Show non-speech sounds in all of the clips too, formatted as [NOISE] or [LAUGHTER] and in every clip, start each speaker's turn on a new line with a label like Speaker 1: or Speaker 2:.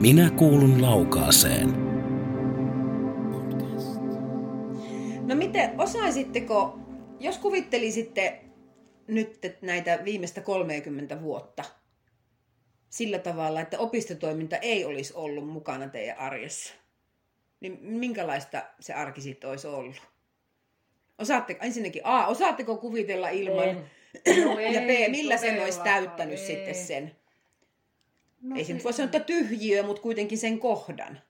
Speaker 1: Minä kuulun laukaaseen.
Speaker 2: No miten, osaisitteko, jos kuvittelisitte nyt näitä viimeistä 30 vuotta sillä tavalla, että opistotoiminta ei olisi ollut mukana teidän arjessa, niin minkälaista se arki sitten olisi ollut? Osaatteko, ensinnäkin A, osaatteko kuvitella ilman?
Speaker 3: En.
Speaker 4: No
Speaker 2: ja B, millä sen olisi täyttänyt
Speaker 4: ei.
Speaker 2: sitten sen?
Speaker 4: No
Speaker 2: ei se nyt voi sanoa, että tyhjiö, mutta kuitenkin sen kohdan.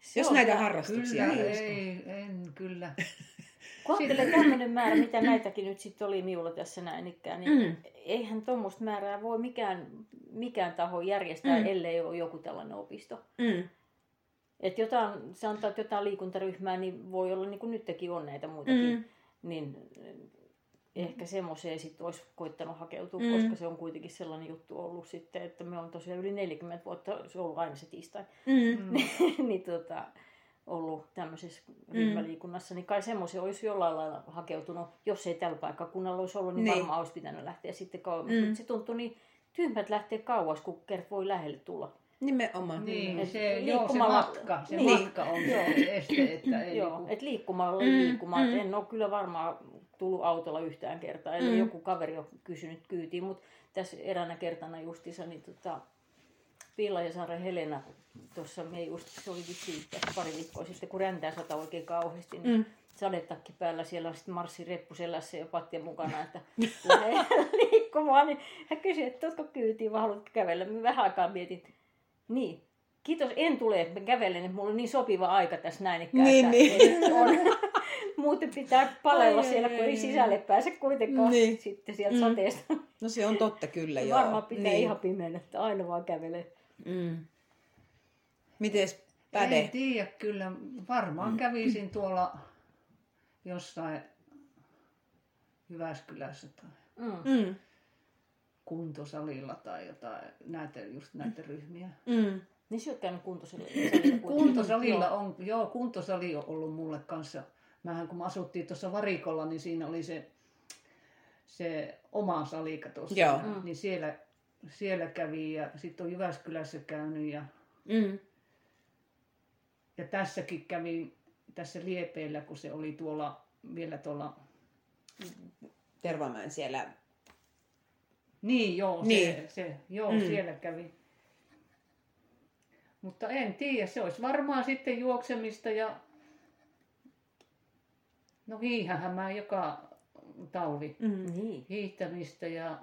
Speaker 3: Se
Speaker 2: Jos
Speaker 3: on
Speaker 2: näitä harrastuksia
Speaker 4: Kyllä,
Speaker 2: ei
Speaker 4: ei, en kyllä. [LAUGHS]
Speaker 3: Kun ajattelee tämmöinen määrä, mitä näitäkin nyt sitten oli minulla tässä näin ikään, niin
Speaker 2: Mm.
Speaker 3: eihän tuommoista määrää voi mikään, mikään taho järjestää,
Speaker 2: Mm.
Speaker 3: ellei ole joku tällainen opisto.
Speaker 2: Mm.
Speaker 3: Et jotain, sanotaan, että jotain liikuntaryhmää, niin voi olla niin kuin nytkin on näitä muitakin,
Speaker 2: Mm.
Speaker 3: niin ehkä semmoiseen sitten olisi koittanut hakeutua,
Speaker 2: Mm.
Speaker 3: mm. koska se on kuitenkin sellainen juttu ollut sitten, että me on tosiaan yli 40 vuotta, se on ollut aina se tiistai,
Speaker 2: Mm. [LAUGHS]
Speaker 3: niin tota, ollut tämmöisessä ryhmäliikunnassa, niin kai semmoisen olisi jollain lailla hakeutunut, jos ei tällä paikkakunnalla olisi ollut, niin,
Speaker 2: Niin.
Speaker 3: varmaan olisi pitänyt lähteä sitten kauemmas.
Speaker 2: Mm.
Speaker 3: Mm. Se tuntui niin tyhmät lähteä kauas, kun kert voi lähelle tulla.
Speaker 2: Nimenomaan.
Speaker 4: Niin,
Speaker 3: Et
Speaker 4: se, joo, se
Speaker 3: liikkumalla-
Speaker 4: matka, se
Speaker 3: niin.
Speaker 4: matka on se este, että ei
Speaker 3: Joo,
Speaker 4: niinku,
Speaker 3: et liikkumalla
Speaker 2: Mm,
Speaker 3: liikkumaan.
Speaker 2: mm.
Speaker 3: Mm. En ole kyllä varmaan tullut autolla yhtään kertaa, eli
Speaker 2: Mm.
Speaker 3: joku kaveri on kysynyt kyytiin, mutta tässä eräänä kertana justiinsa, niin tota, Pihlajasaaren Helena, tuossa me just, se oli siitä pari viikkoa sitten, kun räntää sata oikein kauheasti, niin
Speaker 2: Mm.
Speaker 3: sadetakki päällä, siellä on sitten marssi reppu selässä ja pattia mukana, että [LAUGHS] lähde liikkumaan, niin hän kysyi, että tuotko kyytiin vai haluatko kävellä? Mä vähän aikaa mietin, niin, kiitos, en tule, että mä kävelen, että mulla on niin sopiva aika tässä näin,
Speaker 2: Niin,
Speaker 3: että,
Speaker 2: niin.
Speaker 3: että on. [LAUGHS] Muuten pitää palella
Speaker 2: Ai,
Speaker 3: siellä, kun ei sisälle pääse kuitenkaan
Speaker 2: Niin.
Speaker 3: sitten sieltä
Speaker 2: Mm.
Speaker 3: sateesta.
Speaker 2: No se on totta kyllä, [LAUGHS] joo.
Speaker 3: Varmaan pitää
Speaker 2: niin.
Speaker 3: ihan pimeänä, että aina vaan kävelee.
Speaker 2: Mm. Mites
Speaker 4: en
Speaker 2: päde?
Speaker 4: tiedä kyllä. Varmaan kävisin tuolla jossain Jyväskylässä tai
Speaker 3: Mm.
Speaker 2: Mm.
Speaker 4: kuntosalilla tai jotain, näitä, just näitä ryhmiä.
Speaker 2: Mm.
Speaker 3: Niin sä oot käynyt kuntosalilla. [CLEARS THROAT]
Speaker 4: Kuntosalilla on, joo, kuntosali on ollut mulle kanssa. Mähän kun me asuttiin tuossa varikolla, niin siinä oli se, se oma sali katossa.
Speaker 2: Joo.
Speaker 3: Mm.
Speaker 4: Niin siellä, siellä kävi ja sitten on Jyväskylässä käynyt ja,
Speaker 2: Mm.
Speaker 4: ja tässäkin kävin tässä Liepeillä, kun se oli tuolla vielä tuolla,
Speaker 2: Tervamäen siellä.
Speaker 4: niin joo,
Speaker 2: Niin.
Speaker 4: Se, se, joo
Speaker 2: mm.
Speaker 4: siellä kävi. Mutta en tiedä, se olisi varmaan sitten juoksemista ja no hiihähän mä joka talvi
Speaker 2: Mm.
Speaker 3: Niin.
Speaker 4: hiihtämistä ja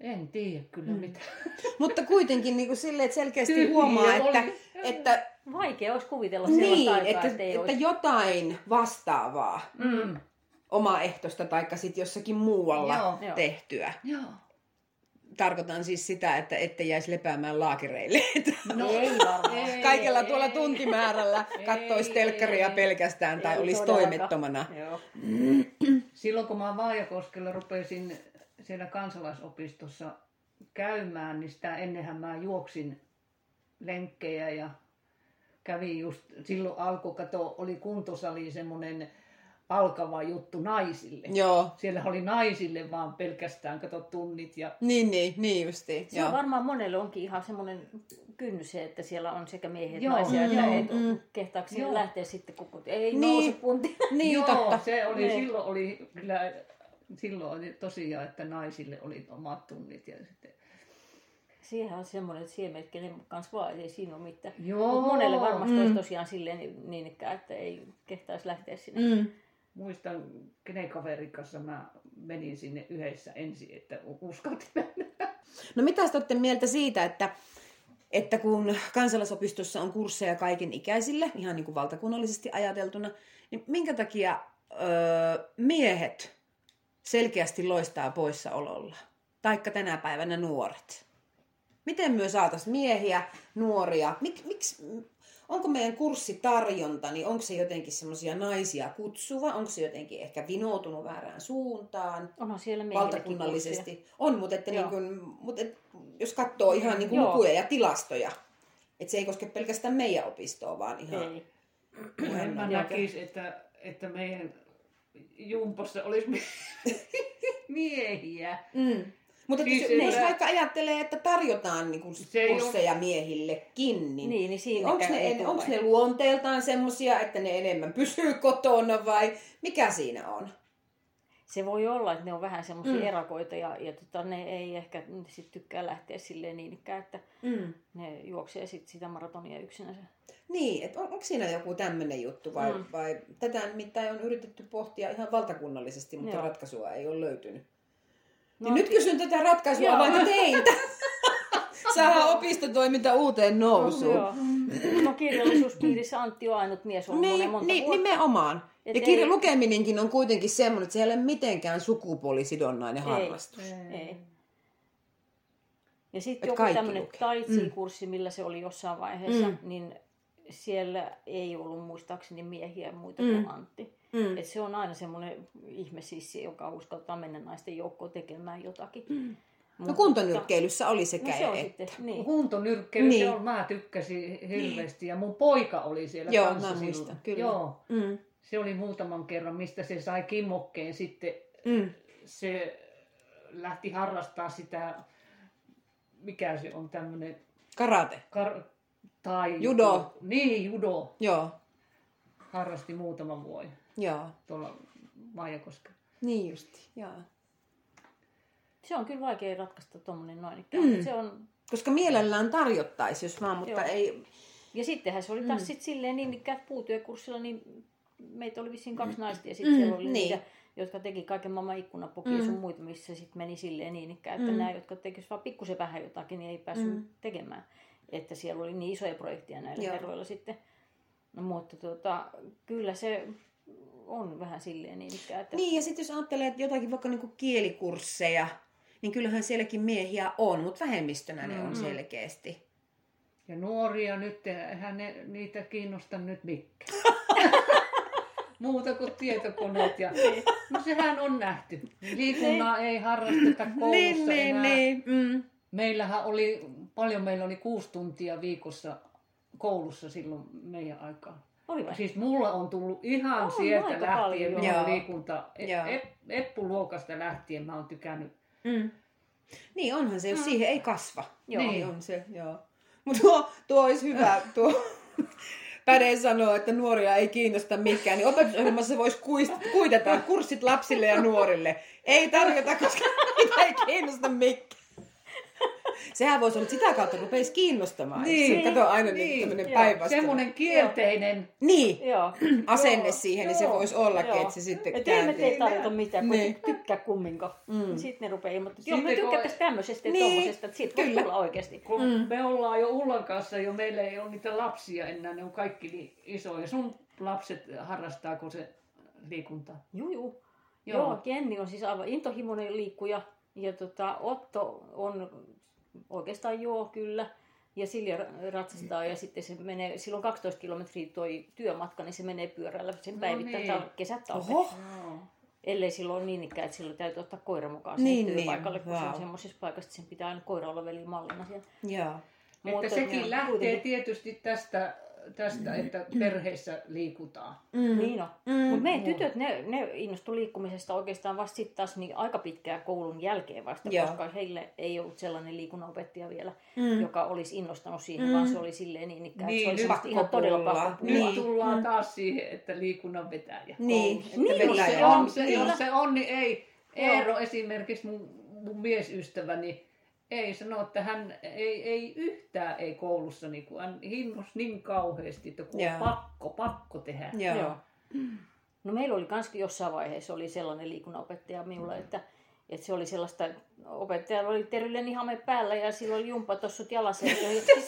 Speaker 4: en tiedä kyllä
Speaker 2: Mm.
Speaker 4: mitä. [LAUGHS]
Speaker 2: Mutta kuitenkin niin kuin silleen, että selkeästi
Speaker 4: Tyhjiö
Speaker 2: huomaa,
Speaker 4: oli.
Speaker 2: että, että,
Speaker 3: Vaikea olisi kuvitella sellaista
Speaker 2: niin,
Speaker 3: aikaa,
Speaker 2: että,
Speaker 3: että, ei
Speaker 2: että
Speaker 3: olisi...
Speaker 2: jotain vastaavaa
Speaker 4: Mm.
Speaker 2: omaehtoista tai sitten jossakin muualla
Speaker 4: Joo.
Speaker 3: Joo.
Speaker 2: tehtyä.
Speaker 4: Joo.
Speaker 2: Tarkoitan siis sitä, että ette jäisi lepäämään laakereille. [LAUGHS]
Speaker 3: No, [LAUGHS] ei varmaan.
Speaker 4: ei. [LAUGHS]
Speaker 2: Kaikella tuolla tuntimäärällä
Speaker 4: Ei,
Speaker 2: kattoisi telkkaria
Speaker 4: ei.
Speaker 2: pelkästään tai
Speaker 3: Ei
Speaker 2: olisi toimettomana.
Speaker 3: Joo. [CLEARS THROAT]
Speaker 4: Silloin kun mä Vaajakoskella rupesin siellä kansalaisopistossa käymään, niin sitä ennenhän mä juoksin lenkkejä ja kävin just, silloin alkoi, kato, oli kuntosali semmoinen alkava juttu naisille.
Speaker 2: Joo.
Speaker 4: Siellä oli naisille vaan pelkästään, kato, tunnit ja
Speaker 2: Niin, niin, niin justiin.
Speaker 3: Se on
Speaker 2: Joo.
Speaker 3: varmaan monelle onkin ihan semmoinen kynnys se, että siellä on sekä miehet että
Speaker 4: Joo,
Speaker 3: naisia, että
Speaker 2: joo,
Speaker 3: et
Speaker 2: mm.
Speaker 3: kehtaako
Speaker 4: Joo.
Speaker 3: siellä lähteä sitten, kun ei
Speaker 2: Niin.
Speaker 3: nouse punti. [LAUGHS]
Speaker 2: Niin,
Speaker 4: Joo,
Speaker 2: totta.
Speaker 4: se oli,
Speaker 3: Niin.
Speaker 4: silloin oli kyllä, silloin oli tosiaan, että naisille oli omat tunnit ja sitten
Speaker 3: Siihen on semmoinen, että siemet kenen kanssa vaan, ei siinä ole mitään.
Speaker 4: Joo.
Speaker 3: Mut monelle varmasti
Speaker 2: Mm.
Speaker 3: olisi tosiaan silleen niin, niin että ei kehtaisi lähteä sinne.
Speaker 2: Mm.
Speaker 4: Muistan, kenen kaverin kanssa mä menin sinne yhdessä ensin, että uskalti [LAUGHS] mennä.
Speaker 2: No mitä te olette mieltä siitä, että, että kun kansalaisopistossa on kursseja kaiken ikäisille, ihan niin kuin valtakunnallisesti ajateltuna, niin minkä takia öö, miehet selkeästi loistaa poissaololla? Taikka tänä päivänä nuoret? Miten me saataisiin miehiä, nuoria? Mik, miksi, onko meidän kurssitarjonta, niin onko se jotenkin semmoisia naisia kutsuva? Onko se jotenkin ehkä vinoutunut väärään suuntaan?
Speaker 3: Onhan siellä meilläkin
Speaker 2: valtakunnallisesti. On, mutta, että niin kuin, mutta et, jos katsoo ihan niin kuin
Speaker 3: Joo.
Speaker 2: lukuja ja tilastoja, että se ei koske pelkästään meidän opistoa, vaan ihan...
Speaker 3: Ei.
Speaker 4: En mä näkisi, että, että meidän jumpossa olisi mie- [LAUGHS] miehiä.
Speaker 2: Mm. Mutta
Speaker 4: Siis,
Speaker 2: siis, jos
Speaker 4: että-
Speaker 2: vaikka ajattelee, että tarjotaan niin kuin kursseja miehillekin, niin,
Speaker 3: Niin, niin siinä
Speaker 2: onko ne, en, ne luonteeltaan semmosia, että ne enemmän pysyy kotona vai mikä siinä on?
Speaker 3: Se voi olla, että ne on vähän semmoisia
Speaker 2: Mm.
Speaker 3: erakoita ja, ja tota, ne ei ehkä sit tykkää lähteä silleen niin ikään, että
Speaker 2: Mm.
Speaker 3: ne juoksee sit sitä maratonia yksinänsä.
Speaker 2: Niin, että on, onko siinä joku tämmöinen juttu vai, mm.
Speaker 3: Mm.
Speaker 2: vai tätä nimittäin on yritetty pohtia ihan valtakunnallisesti, mutta
Speaker 3: Joo.
Speaker 2: ratkaisua ei ole löytynyt.
Speaker 3: No,
Speaker 2: niin nyt kysyn tätä ratkaisua vaikka teiltä. [LAUGHS] Saadaan opistotoiminta uuteen nousuun.
Speaker 3: Joo. No kirjallisuuspiirissä Antti on ainut mies ollut
Speaker 2: Niin,
Speaker 3: monta
Speaker 2: niin,
Speaker 3: vuotta.
Speaker 2: nimenomaan.
Speaker 3: Et
Speaker 2: ja kirjan
Speaker 3: ei-
Speaker 2: lukeminenkin on kuitenkin semmoinen, että se ei ole mitenkään sukupuolisidonnainen
Speaker 3: Ei.
Speaker 2: harrastus.
Speaker 3: Ei. Ja
Speaker 2: Et
Speaker 3: sitten joku tämmöinen taitsi-kurssi, millä se oli jossain vaiheessa,
Speaker 2: Mm.
Speaker 3: niin siellä ei ollut muistaakseni miehiä muita
Speaker 2: Mm.
Speaker 3: kuin Antti.
Speaker 2: Mm.
Speaker 3: Et se on aina semmoinen ihmesissi, joka uskaltaa mennä naisten joukkoon tekemään jotakin.
Speaker 2: Mm. No
Speaker 3: Mutta-
Speaker 2: kuntonyrkkeilyssä oli sekä
Speaker 3: No se
Speaker 2: ja
Speaker 3: on
Speaker 2: että.
Speaker 3: sitten, niin.
Speaker 4: Kuntonyrkkeily, niin.
Speaker 2: Niin.
Speaker 4: se on, mä tykkäsin hirveästi. Ja mun poika oli siellä
Speaker 2: Joo,
Speaker 4: kanssa
Speaker 2: mä
Speaker 4: silloin.
Speaker 2: muistan, kyllä.
Speaker 4: Joo,
Speaker 2: Mm.
Speaker 4: se oli muutaman kerran, mistä se sai kimmokkeen. Sitten
Speaker 2: Mm.
Speaker 4: se lähti harrastaa sitä, mikä se on tämmöinen,
Speaker 2: Karate.
Speaker 4: kar- tai
Speaker 2: Judo.
Speaker 4: Niin, judo.
Speaker 2: Joo,
Speaker 4: Harrasti muutaman vuoden
Speaker 2: joo.
Speaker 4: tuolla Maijakoskella.
Speaker 2: Niin justi, joo.
Speaker 3: Se on kyllä vaikea ratkaista tuommoinen noin.
Speaker 2: Mm.
Speaker 3: Mm. Se on,
Speaker 2: Koska mielellään tarjottaisi, jos vaan, mutta
Speaker 3: Joo.
Speaker 2: ei...
Speaker 3: ja sittenhän se oli taas
Speaker 2: Mm.
Speaker 3: mm. sit silleen niin että puutyökurssilla, niin meitä oli vissiin kaksi naista ja
Speaker 2: Mm,
Speaker 3: sitten siellä oli
Speaker 2: niin.
Speaker 3: niitä, jotka teki kaiken maailman ikkunapokia
Speaker 2: Mm.
Speaker 3: mm. sun muita, missä sitten meni silleen niin että
Speaker 2: Mm.
Speaker 3: mm. nämä, jotka tekisivät vaan pikkusen vähän jotakin, niin ei päässyt
Speaker 2: Mm.
Speaker 3: mm. tekemään. Että siellä oli niin isoja projekteja näillä
Speaker 2: Joo.
Speaker 3: herroilla sitten. No, mutta tota, kyllä se on vähän silleen niin ikään, että
Speaker 2: Niin, ja sitten jos ajattelee että jotakin vaikka niinku kielikursseja, niin kyllähän sielläkin miehiä on, mutta vähemmistönä ne on
Speaker 3: Mm.
Speaker 2: selkeästi.
Speaker 4: Ja nuoria nyt, eihän ne, niitä kiinnosta nyt mikään. [LAUGHS] Muuta kuin tietokoneet. Ja, no sehän on nähty. Liikunnaa ei harrasteta koulussa
Speaker 2: niin, niin,
Speaker 4: enää.
Speaker 2: niin. Mm.
Speaker 4: Meillähän oli, paljon meillä oli kuusi tuntia viikossa koulussa silloin meidän aikaan.
Speaker 3: Oli vai?
Speaker 4: Siis mulla on tullut ihan
Speaker 3: On
Speaker 4: sieltä lähtien minun
Speaker 2: joo.
Speaker 4: liikunta. E-
Speaker 2: Joo.
Speaker 4: ep, Eppuluokasta lähtien mä oon tykännyt.
Speaker 2: Mm. Niin onhan se, jos siihen ei kasva.
Speaker 3: Joo.
Speaker 2: Niin on se, joo. Mutta tuo, tuo olisi hyvä, [LAUGHS] tuo Päde sanoo, että nuoria ei kiinnosta mikään, niin opetusohjelmassa voisi kuitata kurssit lapsille ja nuorille. Ei tarjota, koska [LAUGHS] niitä ei kiinnosta mikään. Sehän voisi olla, että sitä kautta rupeisi kiinnostamaan.
Speaker 4: Niin.
Speaker 2: Niin. Kato aina
Speaker 4: Niin.
Speaker 2: niin, tämmöinen päinvastainen.
Speaker 4: Semmoinen kielteinen.
Speaker 2: Niin,
Speaker 3: Joo. [CLEARS THROAT]
Speaker 2: asenne
Speaker 3: Joo.
Speaker 2: siihen, niin se voisi ollakin,
Speaker 3: Joo.
Speaker 2: että se sitten
Speaker 3: Et ei me
Speaker 2: kääntyy.
Speaker 3: ei tarjota mitään, kun
Speaker 2: Niin.
Speaker 3: niin. tykkää kumminkaan.
Speaker 2: Mm.
Speaker 3: Sitten ne rupeaa ilmoittamaan, että joo, me tykkäätäis tämmöisestä ja
Speaker 2: Niin,
Speaker 3: tommosesta, että siitä voi
Speaker 2: kyllä.
Speaker 3: tulla oikeasti.
Speaker 4: Kun
Speaker 2: Mm.
Speaker 4: me ollaan jo Ullan kanssa, jo meillä ei ole niitä lapsia enää, ne on kaikki niin isoja. Sun lapset harrastaako se liikuntaa?
Speaker 3: Juu, juu.
Speaker 4: Joo.
Speaker 3: Joo. joo, Jenni on siis aivan intohimoinen liikkuja ja tota, Otto on oikeastaan joo, kyllä. Ja Silja ra- ratsastaa ja sitten se menee, silloin 12 kilometriä toi työmatka, niin se menee pyörällä sen
Speaker 4: No
Speaker 3: päivittäin
Speaker 4: niin.
Speaker 3: niin. kesät talvet.
Speaker 2: Oho.
Speaker 3: Ellei silloin ole niin ikään, että silloin täytyy ottaa koira mukaan
Speaker 2: Niin,
Speaker 3: niin,
Speaker 2: niin,
Speaker 3: työpaikalle, kun se
Speaker 2: vau.
Speaker 3: on semmoisessa paikassa, että sen pitää aina koira olla velimallina siellä.
Speaker 2: joo.
Speaker 4: Että
Speaker 3: joo,
Speaker 4: sekin lähtee
Speaker 3: kuitenkin.
Speaker 4: tietysti tästä, tästä että perheessä liikutaan.
Speaker 2: Mm.
Speaker 3: Niin on.
Speaker 2: Mm.
Speaker 3: Mm. Mutta meidän tytöt, ne, ne innostu liikkumisesta oikeastaan vasta sitten taas niin aika pitkään koulun jälkeen vasta,
Speaker 2: Joo.
Speaker 3: koska heille ei ollut sellainen liikunnanopettaja vielä,
Speaker 2: Mm.
Speaker 3: mm. joka olisi innostanut siihen,
Speaker 2: Mm.
Speaker 3: mm. vaan se oli silleen niin ikään,
Speaker 4: Niin,
Speaker 3: niin, se oli
Speaker 4: nyt
Speaker 3: semmoista ihan todella pakko
Speaker 4: Nyt
Speaker 2: Niin.
Speaker 4: tullaan
Speaker 2: Mm.
Speaker 4: taas siihen, että liikunnan vetäjä.
Speaker 2: Niin,
Speaker 4: koulussa.
Speaker 2: että
Speaker 3: Niin,
Speaker 4: Jos
Speaker 2: vetäjä.
Speaker 4: se
Speaker 3: on,
Speaker 4: on, se,
Speaker 3: kyllä.
Speaker 4: jos se on, niin ei. Eero esimerkiksi, mun, mun miesystäväni, ei sano, että hän ei, ei yhtään ei koulussa, niin kuin hän hinnos niin kauheasti, että kun on pakko, pakko tehdä.
Speaker 2: Joo.
Speaker 3: Joo. No meillä oli kans jossain vaiheessa oli sellainen liikunnanopettaja minulla, että, että se oli sellaista, opettajalla oli terveyden ihame päällä ja sillä oli jumpatossut jalassa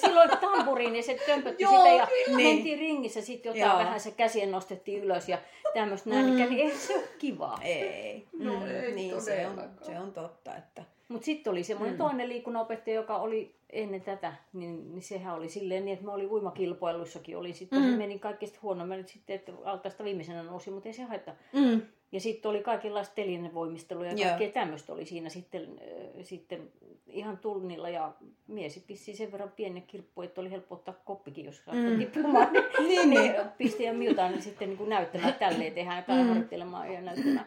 Speaker 3: silloin oli tampuriin ja se tömpötti
Speaker 4: Joo,
Speaker 3: sitä ja mentiin ringissä sitten jotain
Speaker 2: Joo.
Speaker 3: vähän se käsien nostettiin ylös ja tämmöistä näin, mm. niin ei se ole kivaa.
Speaker 2: Ei.
Speaker 4: No
Speaker 2: Mm,
Speaker 4: ei
Speaker 2: niin, se on, se on totta, että...
Speaker 3: Mutta sitten oli semmoinen
Speaker 2: Mm.
Speaker 3: toinen liikunnanopettaja, joka oli ennen tätä, niin, niin sehän oli silleen niin, että mä olin uimakilpailuissakin, oli sitten, Mm. se meni kaikista huono, mä nyt sitten, että altaasta viimeisenä nousi, mutta ei se haittaa.
Speaker 2: Mm.
Speaker 3: Ja sitten oli kaikenlaista telinevoimistelua ja
Speaker 2: Joo.
Speaker 3: kaikkea tämmöistä oli siinä sitten, äh, sitten ihan tunnilla. Ja mies pisti sen verran pieni kirppu, että oli helppo ottaa koppikin, jos saattoi
Speaker 2: Mm.
Speaker 3: tippumaan. [LAUGHS] Niin,
Speaker 2: Niin,
Speaker 3: niin, pisti ja miutaan niin sitten niin näyttämään, tälleen tehdään, jotain
Speaker 2: Mm.
Speaker 3: mm. harjoittelemaan ja näyttämään.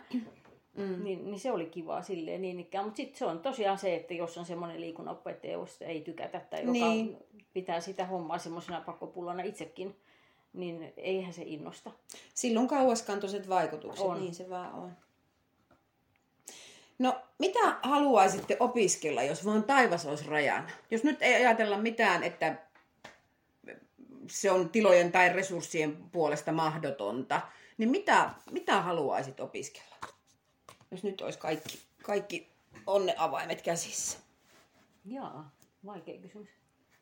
Speaker 3: Mm. Niin, niin, se oli kiva silleen niin ikään. Mutta sitten se on tosiaan se, että jos on semmoinen liikunnanopettaja, josta ei tykätä tai joka
Speaker 2: Niin.
Speaker 3: pitää sitä hommaa semmoisena pakkopullana itsekin, niin eihän se innosta.
Speaker 2: Silloin kauaskantoiset vaikutukset,
Speaker 3: On.
Speaker 2: niin se vaan on. No, mitä haluaisitte opiskella, jos vaan taivas olisi rajana? Jos nyt ei ajatella mitään, että se on tilojen tai resurssien puolesta mahdotonta, niin mitä, mitä haluaisit opiskella? Jos nyt olisi kaikki, kaikki onneavaimet käsissä.
Speaker 3: Jaa, vaikea kysymys.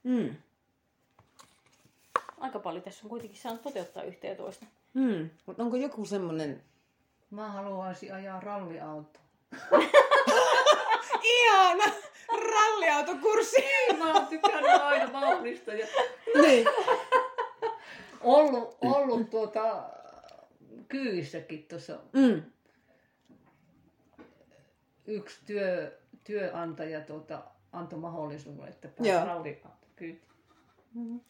Speaker 2: Mm.
Speaker 3: Aika paljon tässä on kuitenkin saanut toteuttaa yhtä ja toista.
Speaker 2: Mm. Mutta onko joku semmoinen...
Speaker 4: Mä haluaisin ajaa ralliautoa. [LAUGHS]
Speaker 2: Ihana! Ralliautokurssi!
Speaker 4: Mä oon tykännyt aina vauhdista ja
Speaker 2: niin.
Speaker 4: ollut, ollut tuota, kyyssäkin tuossa
Speaker 2: Mm.
Speaker 4: Yksi työ, työnantaja tuota, antoi mahdollisuuden, että pääsi ralliauto kyytiin.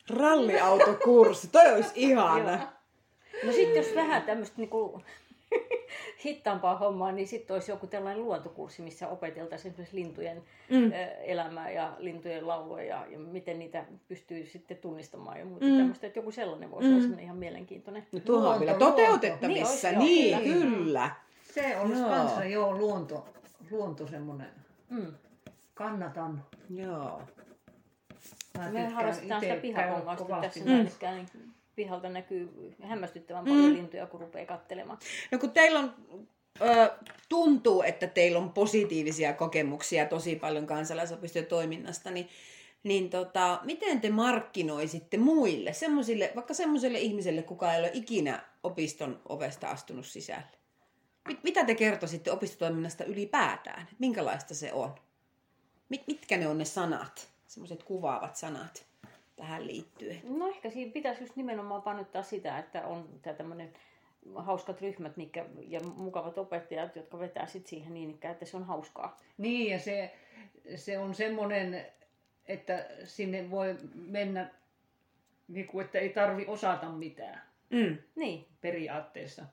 Speaker 2: Ralliautokurssi, toi olisi [LAUGHS] ihana.
Speaker 3: No sitten jos vähän tämmöistä niinku [LAUGHS] hittaampaa hommaa, niin sitten olisi joku tällainen luontokurssi, missä opeteltaisiin esimerkiksi lintujen mm. elämää ja lintujen laulua ja, ja miten niitä pystyy sitten tunnistamaan ja muuta mm. tämmöistä. Että joku sellainen voisi mm. olla ihan mielenkiintoinen.
Speaker 2: No tuohon on
Speaker 4: luonto.
Speaker 2: toteutettavissa.
Speaker 3: Niin olisi, joo,
Speaker 2: Niin,
Speaker 3: kyllä.
Speaker 2: kyllä.
Speaker 4: Se olisi
Speaker 2: Joo.
Speaker 4: kanssa joo luonto, luonto semmoinen.
Speaker 3: Mm.
Speaker 4: Kannatan.
Speaker 2: Joo.
Speaker 4: Mä
Speaker 3: Me harrastetaan sitä
Speaker 4: kovasti.
Speaker 3: tässä näin, mm. niin pihalta näkyy hämmästyttävän paljon mm. lintuja, kun rupeaa katselemaan.
Speaker 2: No kun teillä on, ö, tuntuu, että teillä on positiivisia kokemuksia tosi paljon kansalaisopistojen toiminnasta, niin, niin tota, miten te markkinoisitte muille, semmosille, vaikka semmoiselle ihmiselle, kuka ei ole ikinä opiston ovesta astunut sisälle? Mit, mitä te kertoisitte opistotoiminnasta ylipäätään? Minkälaista se on? Mit, mitkä ne on ne sanat, semmoiset kuvaavat sanat tähän liittyen?
Speaker 3: No ehkä siinä pitäisi just nimenomaan painottaa sitä, että on tämä tämmöinen hauskat ryhmät mikä, ja mukavat opettajat, jotka vetää sit siihen niin ikään, että se on hauskaa.
Speaker 4: Niin ja se, se on semmoinen, että sinne voi mennä, niin kuin, että ei tarvi osata mitään
Speaker 2: Mm.
Speaker 3: Niin,
Speaker 4: periaatteessa.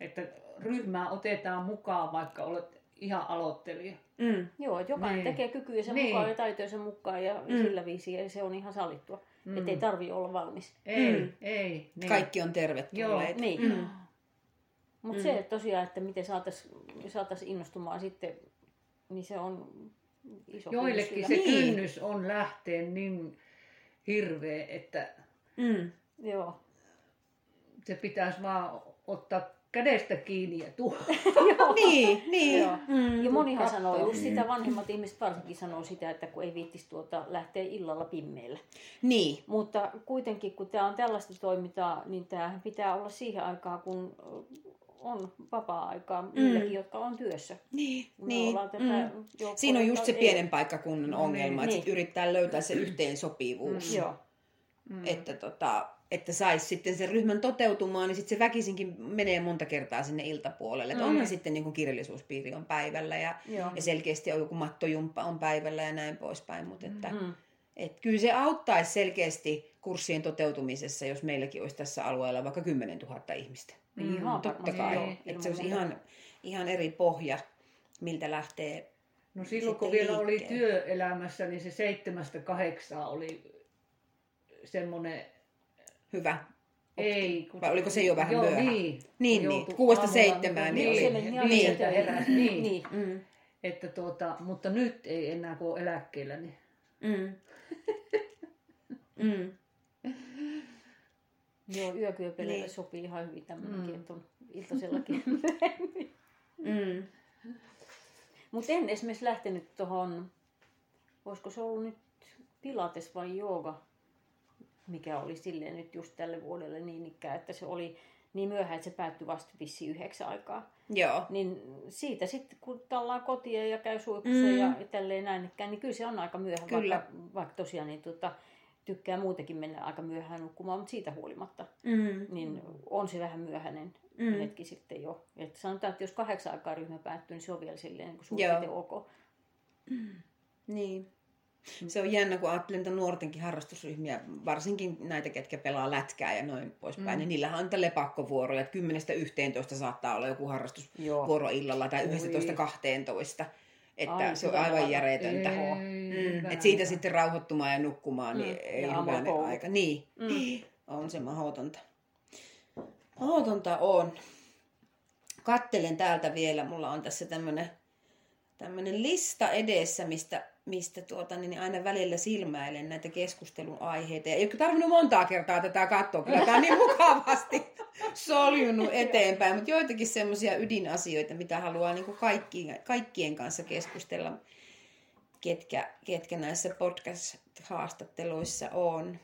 Speaker 4: Että ryhmää otetaan mukaan, vaikka olet ihan aloittelija.
Speaker 2: Mm.
Speaker 3: joo, että jokainen
Speaker 4: Niin.
Speaker 3: tekee kykyjensä
Speaker 4: Niin.
Speaker 3: mukaan ja taitojensa mukaan ja mm. sillä viisiin ja se on ihan sallittua. Mm. Että ei tarvi olla valmis.
Speaker 4: Ei,
Speaker 2: Mm.
Speaker 4: ei. Niin.
Speaker 2: Kaikki on tervetulleita.
Speaker 3: Niin.
Speaker 2: Mm.
Speaker 3: Mutta mm. se että tosiaan, että miten saataisiin saatais innostumaan sitten, niin se on iso
Speaker 4: Joillekin
Speaker 3: kynnys
Speaker 4: se.
Speaker 2: Niin.
Speaker 4: kynnys on lähteä niin hirveä, että
Speaker 2: Mm.
Speaker 3: Joo.
Speaker 4: se pitäisi vaan ottaa kädestä kiinni ja tuoda. [LAUGHS]
Speaker 2: Niin, niin.
Speaker 3: Joo.
Speaker 2: Mm.
Speaker 3: Ja monihan
Speaker 4: Katso.
Speaker 3: sanoo, just sitä vanhemmat ihmiset varsinkin sanoo sitä, että kun ei viittisi tuota lähteä illalla pimmeillä.
Speaker 2: Niin.
Speaker 3: Mutta kuitenkin, kun tämä on tällaista toimintaa, niin tämä pitää olla siihen aikaan, kun on vapaa-aikaa niillekin, jotka on työssä.
Speaker 2: Niin,
Speaker 3: Me
Speaker 2: niin.
Speaker 3: tätä
Speaker 2: Mm. Siinä on just se pienen paikkakunnan ongelma, että
Speaker 3: niin.
Speaker 2: yrittää löytää se yhteensopivuus.
Speaker 3: Ei, joo.
Speaker 2: Että, tota, että saisi sitten sen ryhmän toteutumaan, niin sitten se väkisinkin menee monta kertaa sinne iltapuolelle. Että onhan sitten niin kuin kirjallisuuspiiri on päivällä ja,
Speaker 3: Joo.
Speaker 2: ja selkeästi on joku mattojumppa on päivällä ja näin poispäin. Mutta että,
Speaker 3: Mm.
Speaker 2: et kyllä se auttaisi selkeästi kurssien toteutumisessa, jos meilläkin olisi tässä alueella vaikka 10 000 ihmistä.
Speaker 3: Ihan
Speaker 2: Totta kai.
Speaker 3: joo,
Speaker 2: että se olisi
Speaker 3: muuta.
Speaker 2: ihan, ihan eri pohja, miltä lähtee.
Speaker 4: No silloin kun vielä oli työelämässä, niin se seitsemästä kahdeksaan oli semmoinen,
Speaker 2: Hyvä.
Speaker 4: ei. Kun,
Speaker 2: Vai oliko se jo vähän
Speaker 4: joo,
Speaker 2: myöhä?
Speaker 4: Niin,
Speaker 2: Niin,
Speaker 4: kun
Speaker 2: niin. Kuudesta seitsemään,
Speaker 4: niin,
Speaker 2: niin oli.
Speaker 4: niin, niin, heräsi, niin.
Speaker 3: niin.
Speaker 2: Mm,
Speaker 4: Että tuota, mutta nyt ei enää kun on eläkkeellä, niin
Speaker 2: mm. mm.
Speaker 3: Joo, yökyöpeleille
Speaker 2: Niin.
Speaker 3: sopii ihan hyvin tämmöinenkin, että on iltasellakin. [LAUGHS]
Speaker 2: Mm.
Speaker 3: Mutta en esimerkiksi lähtenyt tuohon, voisiko se ollut nyt pilates vai jooga, mikä oli silleen nyt just tälle vuodelle niin ikään, että se oli niin myöhään, että se päättyi vasta vissiin yhdeksän aikaa.
Speaker 2: Joo.
Speaker 3: Niin siitä sitten, kun tallaan kotiin ja käy suihkussa
Speaker 2: Mm.
Speaker 3: mm. ja tälleen näin niin kyllä se on aika myöhään,
Speaker 2: Kyllä.
Speaker 3: vaikka, vaikka tosiaan niin, tota, tykkää muutenkin mennä aika myöhään nukkumaan, mutta siitä huolimatta,
Speaker 2: Mm.
Speaker 3: niin on se vähän myöhäinen
Speaker 2: Mm.
Speaker 3: mm. hetki sitten jo. Että sanotaan, että jos kahdeksan aikaa ryhmä päättyy, niin se on vielä silleen niin suurin ok.
Speaker 2: Niin. Se on jännä, kun ajattelen niitä nuortenkin harrastusryhmiä, varsinkin näitä, ketkä pelaa lätkää ja noin poispäin. Mm. Niin niillähän on niitä lepakkovuoroja, että 10-11 saattaa olla joku harrastusvuoro illalla tai 11-12. Että
Speaker 3: Ai,
Speaker 2: se on aivan järjetöntä. Mm, et siitä sitten rauhoittumaan ja nukkumaan, niin
Speaker 3: Mm,
Speaker 2: ei
Speaker 3: ja aamukoulu.
Speaker 2: aika. Niin,
Speaker 3: Mm. [GASPS]
Speaker 2: on se mahdotonta. Mahdotonta on. Kattelen täältä vielä, mulla on tässä tämmönen, tämmönen lista edessä, mistä, mistä tuota, niin aina välillä silmäilen näitä keskustelun aiheita. Ei ole tarvinnut montaa kertaa tätä katsoa, kyllä tämä on niin mukavasti [LAUGHS] soljunut eteenpäin, mutta joitakin semmoisia ydinasioita, mitä haluaa niin kuin kaikkien, kaikkien kanssa keskustella, ketkä, ketkä näissä podcast-haastatteluissa on.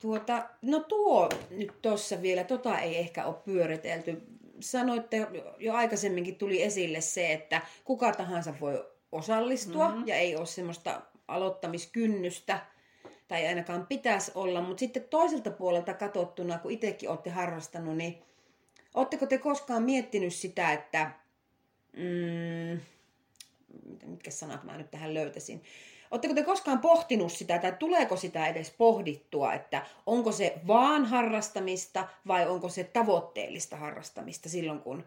Speaker 2: Tuota, no tuo nyt tuossa vielä, tota ei ehkä ole pyöritelty. Sanoitte, jo aikaisemminkin tuli esille se, että kuka tahansa voi osallistua mm-hmm. ja ei ole semmoista aloittamiskynnystä tai ainakaan pitäisi olla, mutta sitten toiselta puolelta katsottuna, kun itsekin olette harrastanut, niin oletteko te koskaan miettinyt sitä, että mm, mitkä sanat mä nyt tähän löytäisin. Oletteko te koskaan pohtinut sitä, tai tuleeko sitä edes pohdittua, että onko se vaan harrastamista vai onko se tavoitteellista harrastamista silloin, kun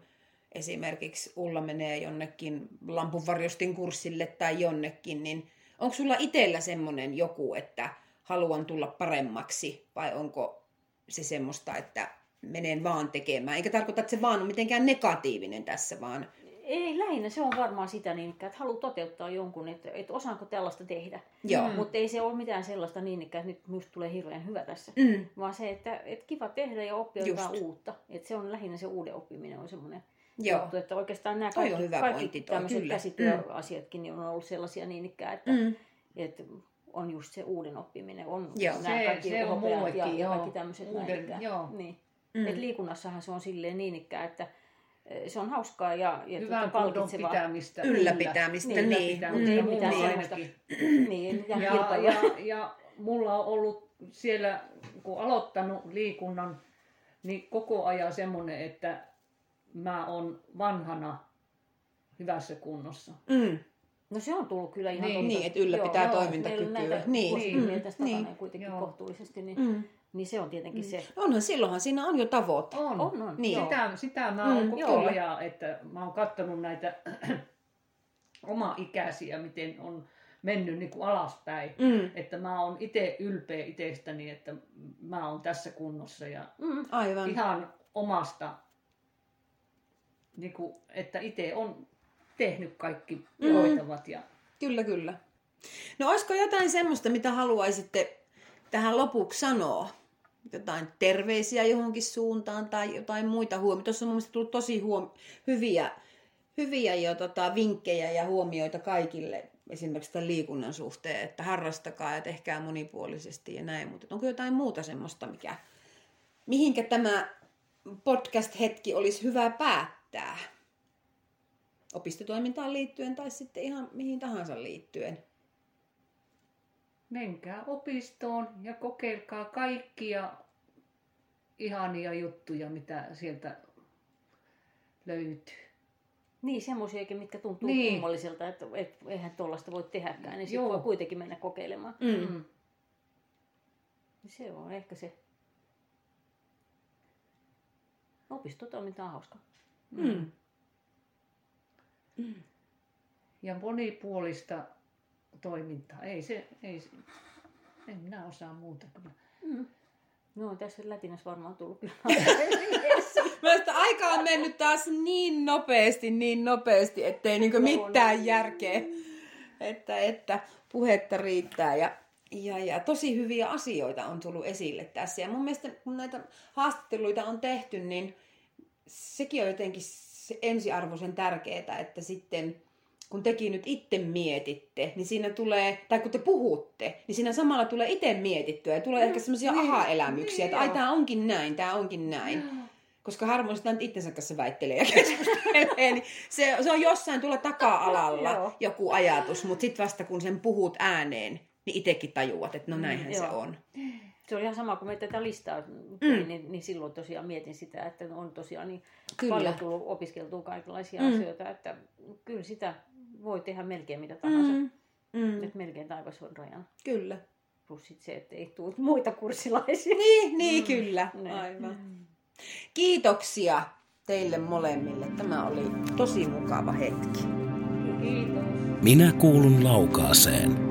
Speaker 2: esimerkiksi Ulla menee jonnekin lampunvarjostin kurssille tai jonnekin, niin onko sulla itsellä semmoinen joku, että haluan tulla paremmaksi vai onko se semmoista, että menen vaan tekemään. Eikä tarkoita, että se vaan on mitenkään negatiivinen tässä, vaan
Speaker 3: Ei, lähinnä se on varmaan sitä niin, että haluaa toteuttaa jonkun, että, että osaanko tällaista tehdä.
Speaker 2: Joo.
Speaker 3: Mm. Mutta ei se ole mitään sellaista niin, että nyt minusta tulee hirveän hyvä tässä.
Speaker 2: Mm.
Speaker 3: Vaan se, että, että kiva tehdä ja oppia
Speaker 2: Just.
Speaker 3: jotain uutta. Että se on lähinnä se uuden oppiminen on semmoinen
Speaker 2: Joo.
Speaker 3: juttu, että oikeastaan nämä kaikki,
Speaker 2: hyvä
Speaker 3: kaikki
Speaker 2: pointti toi,
Speaker 3: tämmöiset
Speaker 2: kyllä.
Speaker 3: käsityöasiatkin niin on ollut sellaisia niin ikään, että,
Speaker 2: Mm.
Speaker 3: että on just se uuden oppiminen. On
Speaker 2: Joo.
Speaker 3: nämä
Speaker 4: Se-
Speaker 3: kaikki
Speaker 4: se on
Speaker 3: ja,
Speaker 4: mullekin,
Speaker 3: ja
Speaker 4: joo.
Speaker 3: kaikki tämmöiset näin
Speaker 4: Uuden-
Speaker 3: ikään.
Speaker 4: joo.
Speaker 3: Niin.
Speaker 2: Mm.
Speaker 3: Et liikunnassahan se on silleen niin ikään, että eh, se on hauskaa ja, ja
Speaker 4: Hyvän
Speaker 3: tuota, palkitsevaa.
Speaker 4: pitämistä.
Speaker 2: Ylläpitämistä,
Speaker 3: Niin,
Speaker 2: niin.
Speaker 4: ylläpitämistä,
Speaker 3: Ei
Speaker 2: Mm,
Speaker 3: mitään
Speaker 4: mulla
Speaker 2: niin.
Speaker 3: niin,
Speaker 4: Ja,
Speaker 3: kilpailua.
Speaker 4: ja, ja mulla on ollut siellä, kun aloittanut liikunnan, niin koko ajan semmoinen, että mä oon vanhana hyvässä kunnossa.
Speaker 2: Mm.
Speaker 3: No se on tullut kyllä ihan
Speaker 4: Niin,
Speaker 2: niin, että ylläpitää
Speaker 3: Joo,
Speaker 2: toimintakykyä.
Speaker 3: näitä
Speaker 2: Niin. Mm.
Speaker 3: tästä
Speaker 2: Niin.
Speaker 3: takana kuitenkin
Speaker 4: Joo.
Speaker 3: kohtuullisesti, niin,
Speaker 2: Mm.
Speaker 3: niin se on tietenkin se.
Speaker 2: Onhan silloinhan siinä on jo tavoite.
Speaker 4: On.
Speaker 3: On, on.
Speaker 2: Niin.
Speaker 3: Joo.
Speaker 4: Sitä, sitä mä
Speaker 2: Mm,
Speaker 4: oon koko
Speaker 3: joo.
Speaker 4: ajan, että mä oon kattonut näitä [CLEARS THROAT] oma-ikäisiä, miten on mennyt niin kuin alaspäin.
Speaker 2: Mm.
Speaker 4: Että mä oon itse ylpeä itsestäni, että mä oon tässä kunnossa ja
Speaker 3: Mm.
Speaker 2: Aivan.
Speaker 4: ihan omasta, niin kuin, että itse on tehnyt kaikki
Speaker 2: Mm.
Speaker 4: hoitavat. Ja,
Speaker 2: Kyllä, kyllä. No olisiko jotain semmoista, mitä haluaisitte tähän lopuksi sanoa? Jotain terveisiä johonkin suuntaan tai jotain muita huomioita. Tuossa on mun mielestä tullut tosi huom- hyviä, hyviä jo tota, vinkkejä ja huomioita kaikille esimerkiksi tämän liikunnan suhteen, että harrastakaa ja tehkää monipuolisesti ja näin. Mutta onko jotain muuta semmoista, mikä, mihinkä tämä podcast-hetki olisi hyvä päättää? Opistotoimintaan liittyen tai sitten ihan mihin tahansa liittyen.
Speaker 4: menkää opistoon ja kokeilkaa kaikkia ihania juttuja, mitä sieltä löytyy.
Speaker 3: Niin, semmoisiakin, mitkä tuntuu
Speaker 4: Niin.
Speaker 3: kummalliselta, että et, eihän tuollaista voi tehdäkään, niin sitten voi kuitenkin mennä kokeilemaan.
Speaker 2: Mm.
Speaker 4: Mm.
Speaker 3: Se on ehkä se. Opistotoiminta on hauska.
Speaker 2: Mm.
Speaker 4: Ja monipuolista toimintaa. Ei se, ei se, en minä osaa muuta kyllä.
Speaker 3: Mm. No tässä lätinässä varmaan tullut kyllä. [LAUGHS] [LAUGHS]
Speaker 2: Mielestäni aika on mennyt taas niin nopeasti, niin nopeasti, ettei niinku mitään järkeä. Että, että puhetta riittää ja, ja, ja tosi hyviä asioita on tullut esille tässä. Ja mun mielestä kun näitä haastatteluita on tehty, niin sekin on jotenkin se ensiarvoisen tärkeää, että sitten kun tekin nyt itse mietitte, niin siinä tulee, tai kun te puhutte, niin siinä samalla tulee itse mietittyä ja tulee ehkä semmoisia
Speaker 4: niin,
Speaker 2: aha-elämyksiä,
Speaker 4: niin
Speaker 2: että ai
Speaker 4: joo.
Speaker 2: tämä onkin näin, tämä onkin näin. Koska harvoin sitä nyt itsensä kanssa väittelee ja keskustelee, niin se, se on jossain tuolla taka-alalla
Speaker 3: Joo.
Speaker 2: joku ajatus, mutta sitten vasta kun sen puhut ääneen, niin itsekin tajuat, että no mm, näinhän mm,
Speaker 3: se
Speaker 2: on.
Speaker 3: Se on ihan sama, kun me tätä listaa mm, mm. tein, mm. niin, niin silloin tosiaan mietin sitä, että on tosiaan niin
Speaker 2: kyllä.
Speaker 3: paljon tullut opiskeltua kaikenlaisia
Speaker 2: mm.
Speaker 3: asioita, että kyllä sitä voi tehdä melkein mitä tahansa.
Speaker 2: Mm. Mm.
Speaker 3: Että melkein taivas on rajan.
Speaker 2: Kyllä.
Speaker 3: Plus sitten se, että ei tule muita kurssilaisia.
Speaker 2: Niin, niin mm. kyllä.
Speaker 3: Ne.
Speaker 2: Aivan. Kiitoksia teille molemmille. Tämä oli tosi mukava hetki.
Speaker 3: Kiitos.
Speaker 1: Minä kuulun laukaaseen.